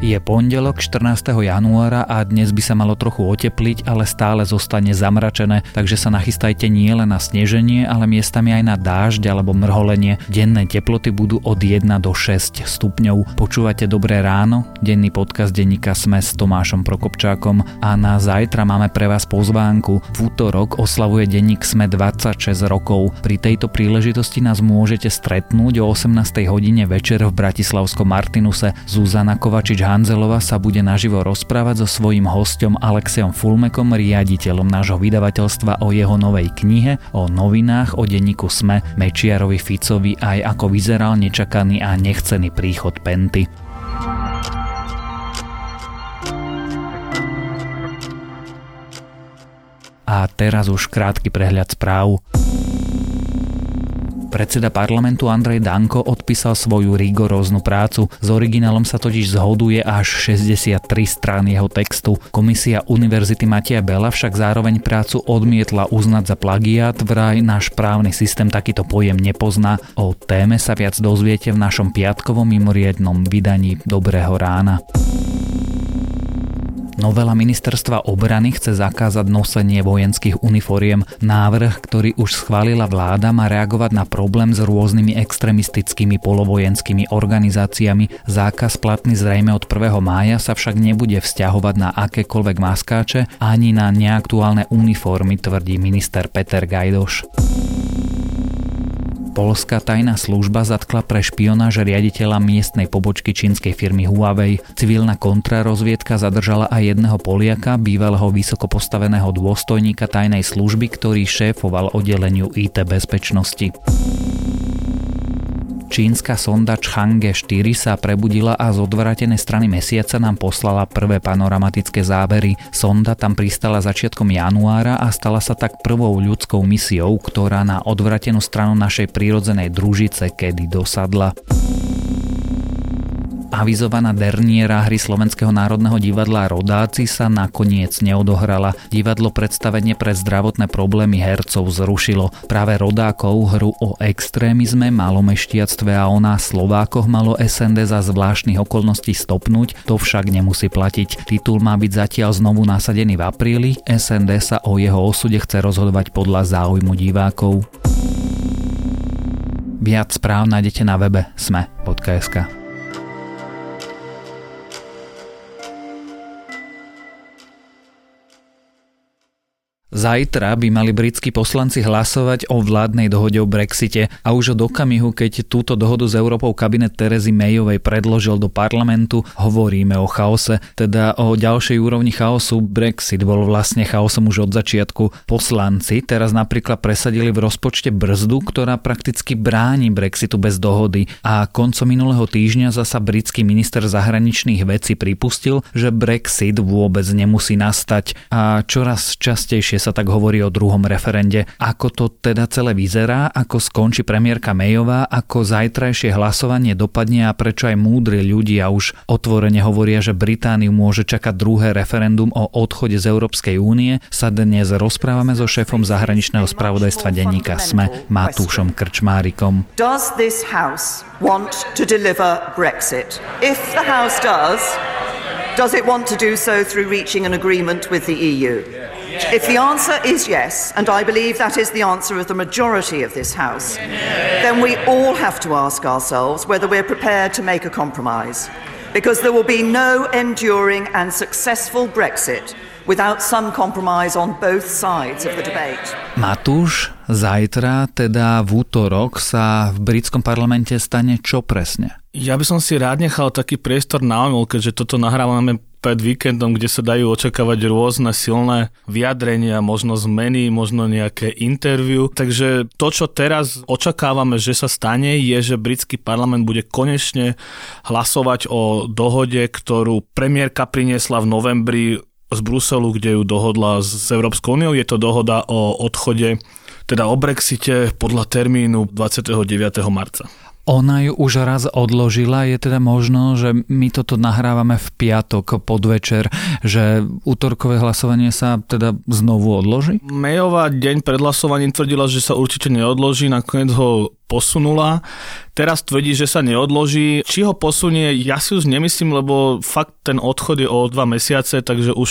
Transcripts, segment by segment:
Je pondelok 14. januára a dnes by sa malo trochu otepliť, ale stále zostane zamračené, takže sa nachystajte nie len na sneženie, ale miestami aj na dážď alebo mrholenie. Denné teploty budú od 1 do 6 stupňov. Počúvate Dobré ráno? Denný podcast denníka Sme s Tomášom Prokopčákom a na zajtra máme pre vás pozvánku. V útorok oslavuje denník Sme 26 rokov. Pri tejto príležitosti nás môžete stretnúť o 18. hodine večer v Bratislavskom Martinuse. Zuzana Kovačič Hanzelová sa bude naživo rozprávať so svojím hostom Alexiom Fulmekom, riaditeľom nášho vydavateľstva o jeho novej knihe, o novinách, o denníku SME, Mečiarovi Ficovi aj ako vyzeral nečakaný a nechcený príchod Penty. A teraz už krátky prehľad správ. Predseda parlamentu Andrej Danko odpísal svoju rigoróznu prácu. S originálom sa totiž zhoduje až 63 strán jeho textu. Komisia Univerzity Matia Bela však zároveň prácu odmietla uznať za plagiát, vraj náš právny systém takýto pojem nepozná. O téme sa viac dozviete v našom piatkovom mimoriadnom vydaní Dobrého rána. Novela ministerstva obrany chce zakázať nosenie vojenských uniforiem. Návrh, ktorý už schválila vláda, má reagovať na problém s rôznymi extremistickými polovojenskými organizáciami. Zákaz platný zrejme od 1. mája sa však nebude vzťahovať na akékoľvek maskáče ani na neaktuálne uniformy, tvrdí minister Peter Gajdoš. Polská tajná služba zatkla pre špionáž riaditeľa miestnej pobočky čínskej firmy Huawei. Civilná kontrarozviedka zadržala aj jedného Poliaka, bývalého vysoko postaveného dôstojníka tajnej služby, ktorý šéfoval oddeleniu IT bezpečnosti. Čínska sonda Chang'e 4 sa prebudila a z odvratenej strany mesiaca nám poslala prvé panoramatické zábery. Sonda tam pristala začiatkom januára a stala sa tak prvou ľudskou misiou, ktorá na odvratenú stranu našej prírodzenej družice kedy dosadla. Avizovaná derniera hry Slovenského národného divadla Rodáci sa nakoniec neodohrala. Divadlo predstavenie pre zdravotné problémy hercov zrušilo. Práve Rodákov hru o extrémizme, malomeštiactve a o Slovákoch malo SND za zvláštnych okolností stopnúť, to však nemusí platiť. Titul má byť zatiaľ znovu nasadený v apríli, SND sa o jeho osude chce rozhodovať podľa záujmu divákov. Viac správ nájdete na webe sme.sk. Zajtra by mali britskí poslanci hlasovať o vládnej dohode o Brexite a už od okamihu, keď túto dohodu s Európou kabinet Terezy Mayovej predložil do parlamentu, hovoríme o chaose, teda o ďalšej úrovni chaosu. Brexit bol vlastne chaosom už od začiatku. Poslanci teraz napríklad presadili v rozpočte brzdu, ktorá prakticky bráni Brexitu bez dohody a koncom minulého týždňa zasa britský minister zahraničných vecí pripustil, že Brexit vôbec nemusí nastať a čoraz častejšie sa tak hovorí o druhom referende. Ako to teda celé vyzerá, ako skončí premiérka Mayová, ako zajtrajšie hlasovanie dopadne a prečo aj múdri ľudia už otvorene hovoria, že Britániu môže čakať druhé referendum o odchode z Európskej únie, sa dnes rozprávame so šéfom zahraničného spravodajstva denníka SME Matúšom Krčmárikom. Does this house want to deliver Brexit? If the house does, does it want to do so through reaching an agreement with the EU? If the answer is yes, and I believe that is the answer of the majority of this House, then we all have to ask ourselves whether we're prepared to make a compromise. Because there will be no enduring and successful Brexit without some compromise on both sides of the debate. Matúš, zajtra, teda v útorok, sa v britskom parlamente stane čo presne? Ja by som si rád nechal taký priestor na omyl, keďže toto nahrávame pred víkendom, kde sa dajú očakávať rôzne silné vyjadrenia, možno zmeny, možno nejaké interview. Takže to, čo teraz očakávame, že sa stane, je, že britský parlament bude konečne hlasovať o dohode, ktorú premiérka priniesla v novembri z Bruselu, kde ju dohodla s Európskou úniou. Je to dohoda o odchode, teda o Brexite podľa termínu 29. marca. Ona ju už raz odložila, je teda možno, že my toto nahrávame v piatok podvečer, že útorkové hlasovanie sa teda znovu odloží? Mejová deň pred hlasovaním tvrdila, že sa určite neodloží, nakoniec ho posunula. Teraz tvrdí, že sa neodloží. Či ho posunie, ja si už nemyslím, lebo fakt ten odchod je o dva mesiace, takže už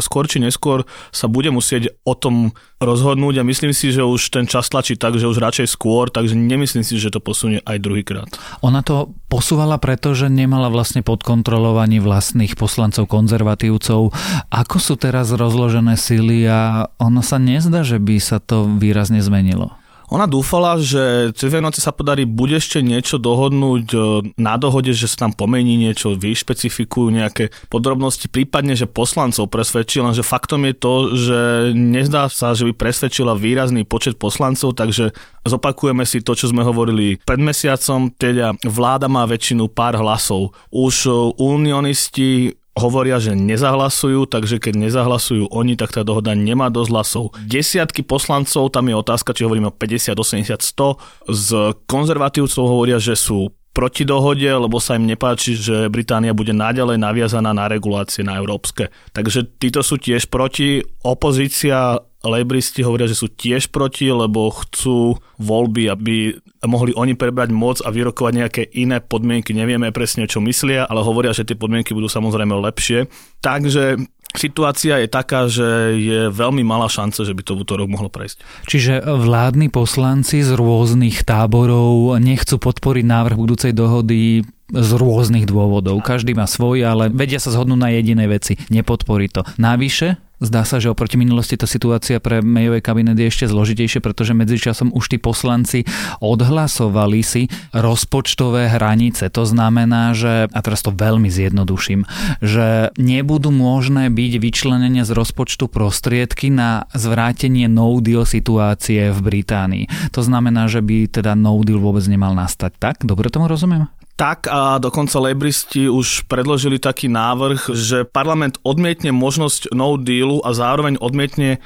skôr či neskôr sa bude musieť o tom rozhodnúť a myslím si, že už ten čas tlačí tak, že už radšej skôr, takže nemyslím si, že to posunie aj druhýkrát. Ona to posúvala preto, že nemala vlastne pod kontrolovaní vlastných poslancov konzervatívcov. Ako sú teraz rozložené síly a ono sa nezdá, že by sa to výrazne zmenilo? Ona dúfala, že cez Vianoce sa podarí buď ešte niečo dohodnúť e, na dohode, že sa tam pomení niečo, vyšpecifikujú nejaké podrobnosti, prípadne, že poslancov presvedčí, lenže faktom je to, že nezdá sa, že by presvedčila výrazný počet poslancov, takže zopakujeme si to, čo sme hovorili pred mesiacom, teda vláda má väčšinu pár hlasov. Už e, unionisti hovoria, že nezahlasujú, takže keď nezahlasujú oni, tak tá dohoda nemá dosť hlasov. Desiatky poslancov, tam je otázka, či hovoríme o 50, 80, 100. Z konzervatívcov hovoria, že sú proti dohode, lebo sa im nepáči, že Británia bude naďalej naviazaná na regulácie na európske. Takže títo sú tiež proti. Opozícia Lejbristi hovoria, že sú tiež proti, lebo chcú voľby, aby mohli oni prebrať moc a vyrokovať nejaké iné podmienky. Nevieme presne, čo myslia, ale hovoria, že tie podmienky budú samozrejme lepšie. Takže Situácia je taká, že je veľmi malá šanca, že by to v útorok mohlo prejsť. Čiže vládni poslanci z rôznych táborov nechcú podporiť návrh budúcej dohody z rôznych dôvodov. Každý má svoj, ale vedia sa zhodnúť na jedinej veci. Nepodporí to. Navyše, Zdá sa, že oproti minulosti tá situácia pre Mayovej kabinet je ešte zložitejšie, pretože medzičasom už tí poslanci odhlasovali si rozpočtové hranice. To znamená, že, a teraz to veľmi zjednoduším, že nebudú možné byť vyčlenenie z rozpočtu prostriedky na zvrátenie no deal situácie v Británii. To znamená, že by teda no deal vôbec nemal nastať. Tak? Dobre tomu rozumiem? Tak a dokonca lebristi už predložili taký návrh, že parlament odmietne možnosť no dealu a zároveň odmietne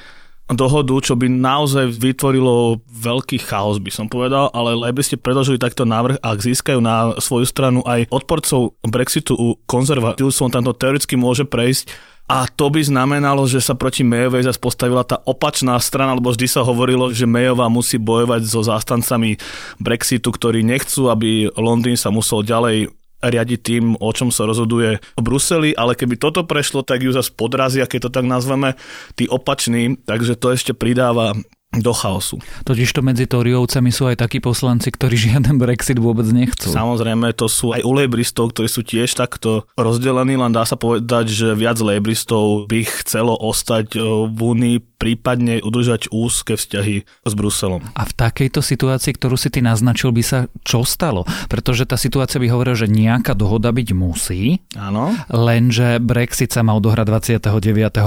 dohodu, čo by naozaj vytvorilo veľký chaos, by som povedal, ale lebristi predložili takto návrh, ak získajú na svoju stranu aj odporcov Brexitu u konzervatívcov, tam to teoreticky môže prejsť a to by znamenalo, že sa proti Mayovej zase postavila tá opačná strana, lebo vždy sa hovorilo, že Mayová musí bojovať so zástancami Brexitu, ktorí nechcú, aby Londýn sa musel ďalej riadiť tým, o čom sa rozhoduje v Bruseli, ale keby toto prešlo, tak ju zase podrazia, keď to tak nazveme, tí opační, takže to ešte pridáva do chaosu. Totiž to medzi Toriovcami sú aj takí poslanci, ktorí žiaden Brexit vôbec nechcú. Samozrejme, to sú aj u lejbristov, ktorí sú tiež takto rozdelení, len dá sa povedať, že viac lejbristov by chcelo ostať v Únii prípadne udržať úzke vzťahy s Bruselom. A v takejto situácii, ktorú si ty naznačil, by sa čo stalo? Pretože tá situácia by hovorila, že nejaká dohoda byť musí, Áno. lenže Brexit sa má odohrať 29.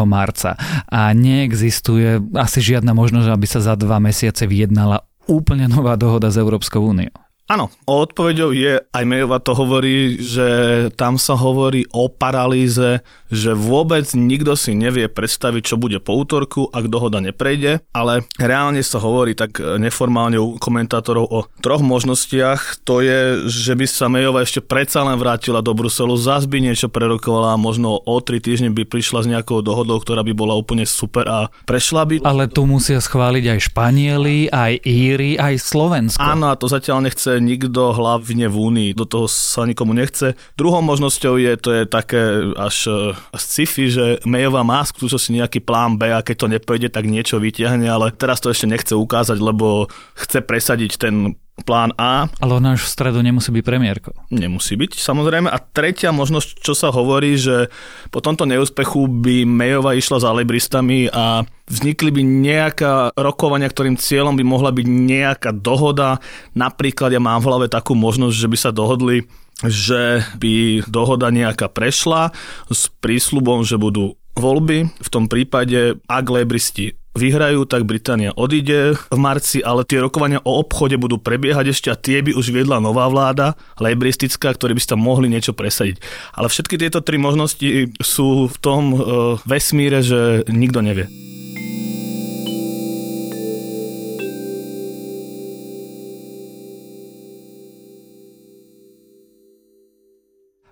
marca a neexistuje asi žiadna možnosť, aby sa za dva mesiace vyjednala úplne nová dohoda s Európskou úniou. Áno, odpovedou je, aj Mayova to hovorí, že tam sa hovorí o paralýze, že vôbec nikto si nevie predstaviť, čo bude po útorku, ak dohoda neprejde, ale reálne sa hovorí tak neformálne u komentátorov o troch možnostiach. To je, že by sa Mayova ešte predsa len vrátila do Bruselu, zás by niečo prerokovala, možno o tri týždne by prišla s nejakou dohodou, ktorá by bola úplne super a prešla by. Ale tu musia schváliť aj Španieli, aj Íri, aj Slovensko. Áno, a to zatiaľ nechce nikto hlavne v Únii. Do toho sa nikomu nechce. Druhou možnosťou je, to je také až, eh, sci-fi, že Mayová má si nejaký plán B a keď to nepôjde, tak niečo vyťahne, ale teraz to ešte nechce ukázať, lebo chce presadiť ten plán A. Ale ona už v stredu nemusí byť premiérko. Nemusí byť, samozrejme. A tretia možnosť, čo sa hovorí, že po tomto neúspechu by Mayova išla za lebristami a vznikli by nejaká rokovania, ktorým cieľom by mohla byť nejaká dohoda. Napríklad ja mám v hlave takú možnosť, že by sa dohodli že by dohoda nejaká prešla s prísľubom, že budú voľby. V tom prípade, ak lebristi vyhrajú, tak Británia odíde v marci, ale tie rokovania o obchode budú prebiehať ešte a tie by už viedla nová vláda, lejbristická, ktorí by sa mohli niečo presadiť. Ale všetky tieto tri možnosti sú v tom uh, vesmíre, že nikto nevie.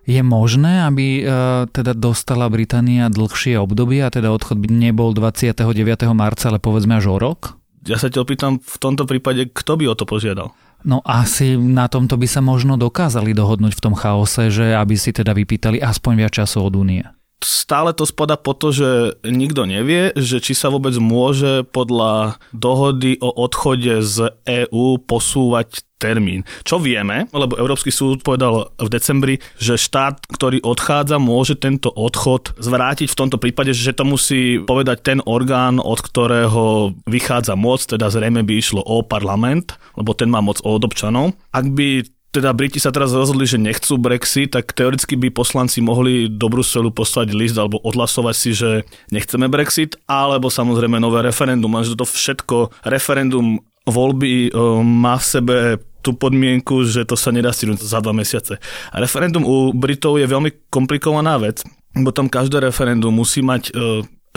Je možné, aby e, teda dostala Británia dlhšie obdobie a teda odchod by nebol 29. marca, ale povedzme až o rok? Ja sa ťa opýtam v tomto prípade, kto by o to požiadal? No asi na tomto by sa možno dokázali dohodnúť v tom chaose, že aby si teda vypýtali aspoň viac času od únie stále to spada po to, že nikto nevie, že či sa vôbec môže podľa dohody o odchode z EÚ posúvať termín. Čo vieme, lebo Európsky súd povedal v decembri, že štát, ktorý odchádza, môže tento odchod zvrátiť v tomto prípade, že to musí povedať ten orgán, od ktorého vychádza moc, teda zrejme by išlo o parlament, lebo ten má moc od občanov. Ak by teda Briti sa teraz rozhodli, že nechcú Brexit, tak teoreticky by poslanci mohli do Bruselu poslať list alebo odhlasovať si, že nechceme Brexit, alebo samozrejme nové referendum. A že to všetko, referendum voľby má v sebe tú podmienku, že to sa nedá stihnúť za dva mesiace. A referendum u Britov je veľmi komplikovaná vec, bo tam každé referendum musí mať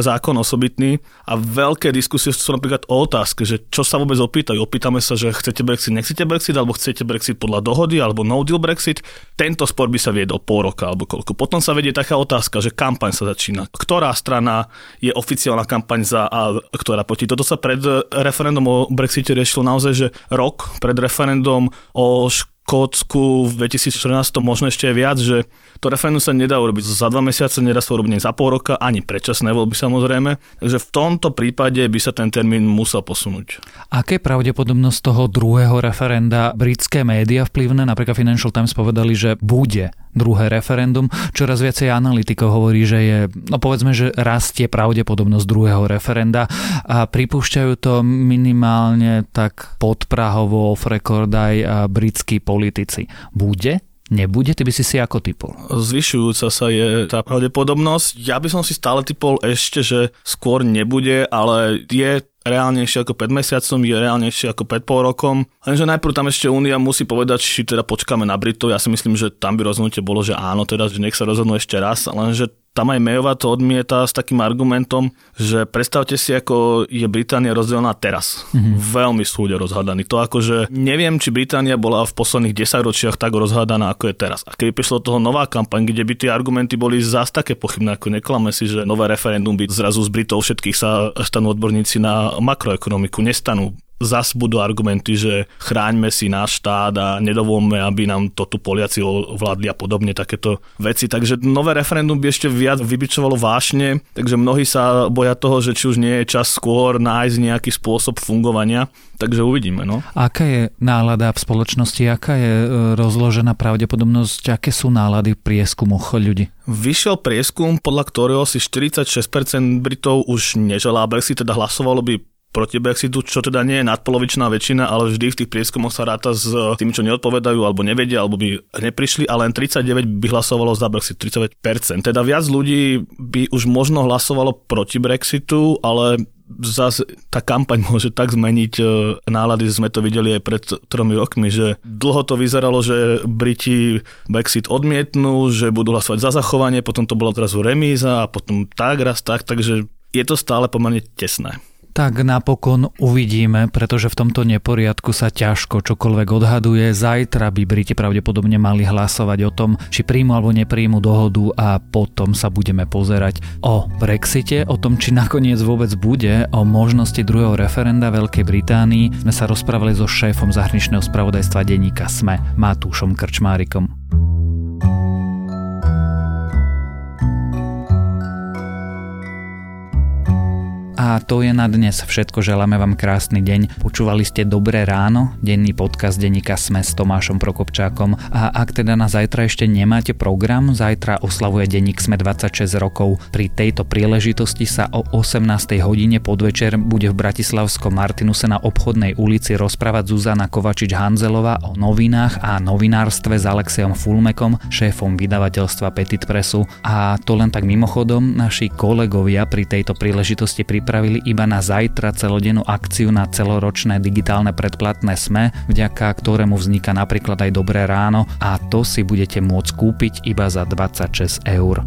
zákon osobitný a veľké diskusie sú napríklad o otázke, že čo sa vôbec opýtajú. Opýtame sa, že chcete Brexit, nechcete Brexit, alebo chcete Brexit podľa dohody, alebo no deal Brexit. Tento spor by sa viedol pol roka alebo koľko. Potom sa vedie taká otázka, že kampaň sa začína. Ktorá strana je oficiálna kampaň za a ktorá proti. Toto sa pred referendum o Brexite riešilo naozaj, že rok pred referendum o Škótsku v 2014 možno ešte viac, že to referendum sa nedá urobiť za dva mesiace, nedá sa urobiť za pol roka, ani predčasné voľby samozrejme. Takže v tomto prípade by sa ten termín musel posunúť. Aké pravdepodobnosť toho druhého referenda? Britské médiá vplyvné, napríklad Financial Times povedali, že bude druhé referendum. Čoraz viacej analytikov hovorí, že je, no povedzme, že rastie pravdepodobnosť druhého referenda a pripúšťajú to minimálne tak podprahovo off record aj britskí politici. Bude nebude? Ty by si si ako typol? Zvyšujúca sa je tá pravdepodobnosť. Ja by som si stále typol ešte, že skôr nebude, ale je reálnejšie ako pred mesiacom, je reálnejšie ako pred pol rokom. Lenže najprv tam ešte Únia musí povedať, či teda počkáme na Britov. Ja si myslím, že tam by rozhodnutie bolo, že áno, teda, že nech sa rozhodnú ešte raz, lenže tam aj Mayová to odmieta s takým argumentom, že predstavte si, ako je Británia rozdelená teraz. Mm-hmm. Veľmi sú ľudia rozhádaní. To akože neviem, či Británia bola v posledných 10 ročiach tak rozhádaná, ako je teraz. A keby prišlo toho nová kampaň, kde by tie argumenty boli zás také pochybné, ako neklame si, že nové referendum by zrazu z Britov všetkých sa stanú odborníci na makroekonomiku, nestanú zas budú argumenty, že chráňme si náš štát a nedovolme, aby nám to tu Poliaci vládli a podobne takéto veci. Takže nové referendum by ešte viac vybičovalo vášne, takže mnohí sa boja toho, že či už nie je čas skôr nájsť nejaký spôsob fungovania. Takže uvidíme. No. Aká je nálada v spoločnosti? Aká je e, rozložená pravdepodobnosť? Aké sú nálady prieskumoch ľudí? Vyšiel prieskum, podľa ktorého si 46% Britov už neželá Brexit, teda hlasovalo by proti Brexitu, čo teda nie je nadpolovičná väčšina, ale vždy v tých prieskumoch sa ráta s tými, čo neodpovedajú alebo nevedia, alebo by neprišli, ale len 39 by hlasovalo za Brexit, 39%. Teda viac ľudí by už možno hlasovalo proti Brexitu, ale zase tá kampaň môže tak zmeniť e, nálady, sme to videli aj pred tromi rokmi, že dlho to vyzeralo, že Briti Brexit odmietnú, že budú hlasovať za zachovanie, potom to bolo teraz remíza a potom tak raz tak, takže je to stále pomerne tesné tak napokon uvidíme, pretože v tomto neporiadku sa ťažko čokoľvek odhaduje. Zajtra by Briti pravdepodobne mali hlasovať o tom, či príjmu alebo nepríjmu dohodu a potom sa budeme pozerať o Brexite, o tom, či nakoniec vôbec bude, o možnosti druhého referenda Veľkej Británii. Sme sa rozprávali so šéfom zahraničného spravodajstva denníka SME, Matúšom Krčmárikom. A to je na dnes všetko. Želáme vám krásny deň. Počúvali ste Dobré ráno, denný podcast denníka Sme s Tomášom Prokopčákom. A ak teda na zajtra ešte nemáte program, zajtra oslavuje denník Sme 26 rokov. Pri tejto príležitosti sa o 18. hodine podvečer bude v Bratislavskom Martinuse na obchodnej ulici rozprávať Zuzana Kovačič-Hanzelová o novinách a novinárstve s Alexejom Fulmekom, šéfom vydavateľstva Petit Pressu. A to len tak mimochodom, naši kolegovia pri tejto príležitosti pripravujú pripravili iba na zajtra celodennú akciu na celoročné digitálne predplatné SME, vďaka ktorému vzniká napríklad aj Dobré ráno a to si budete môcť kúpiť iba za 26 eur.